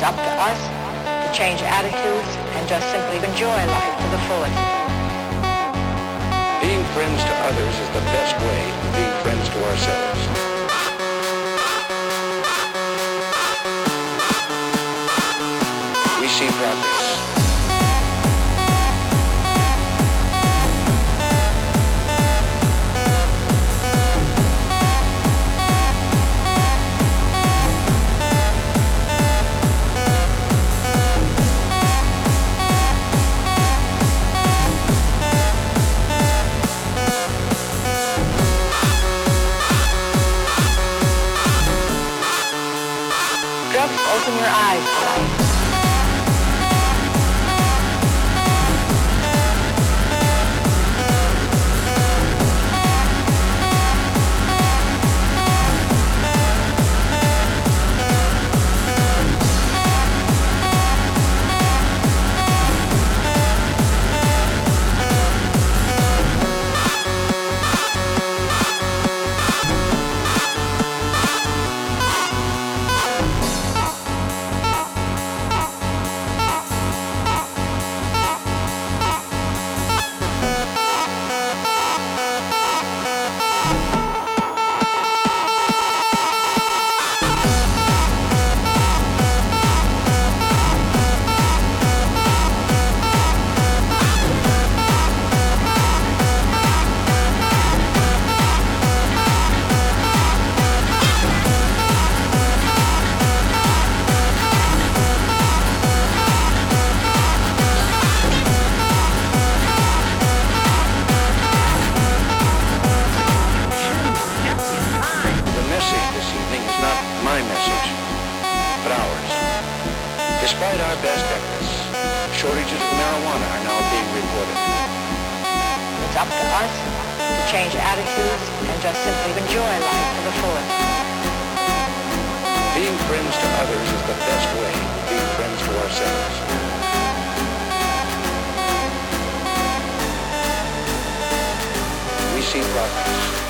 It's up to us to change attitudes and just simply enjoy life to the fullest. Being friends to others is the best way of being friends to ourselves. We see progress. Open your eyes Despite our best efforts, shortages of marijuana are now being reported. It's up to us to change attitudes and just simply enjoy life to the fullest. Being friends to others is the best way of being friends to ourselves. We see progress.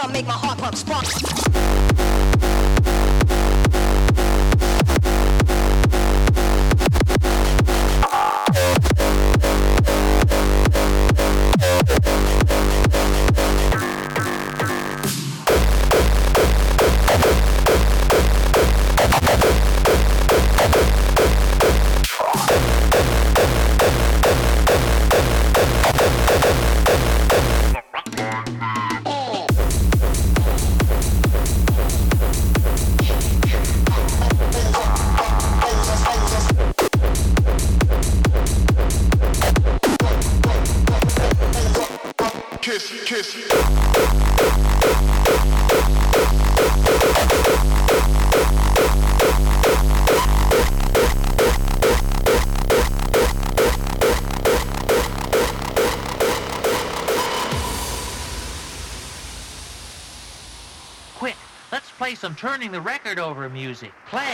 Some make my heart pump. Turning the record over music. Play.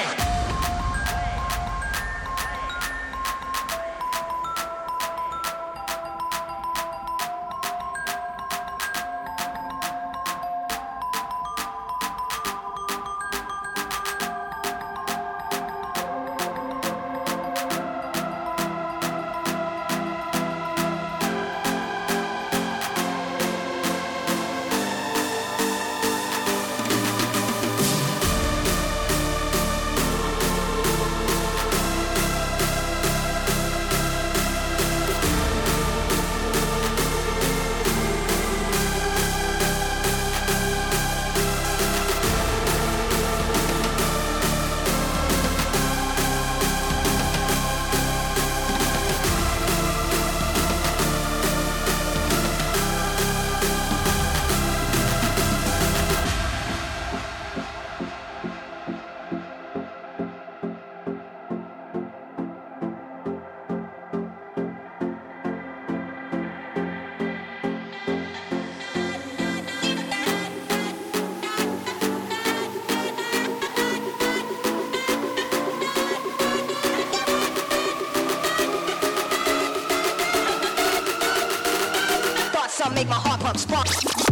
I make my heart pump spark.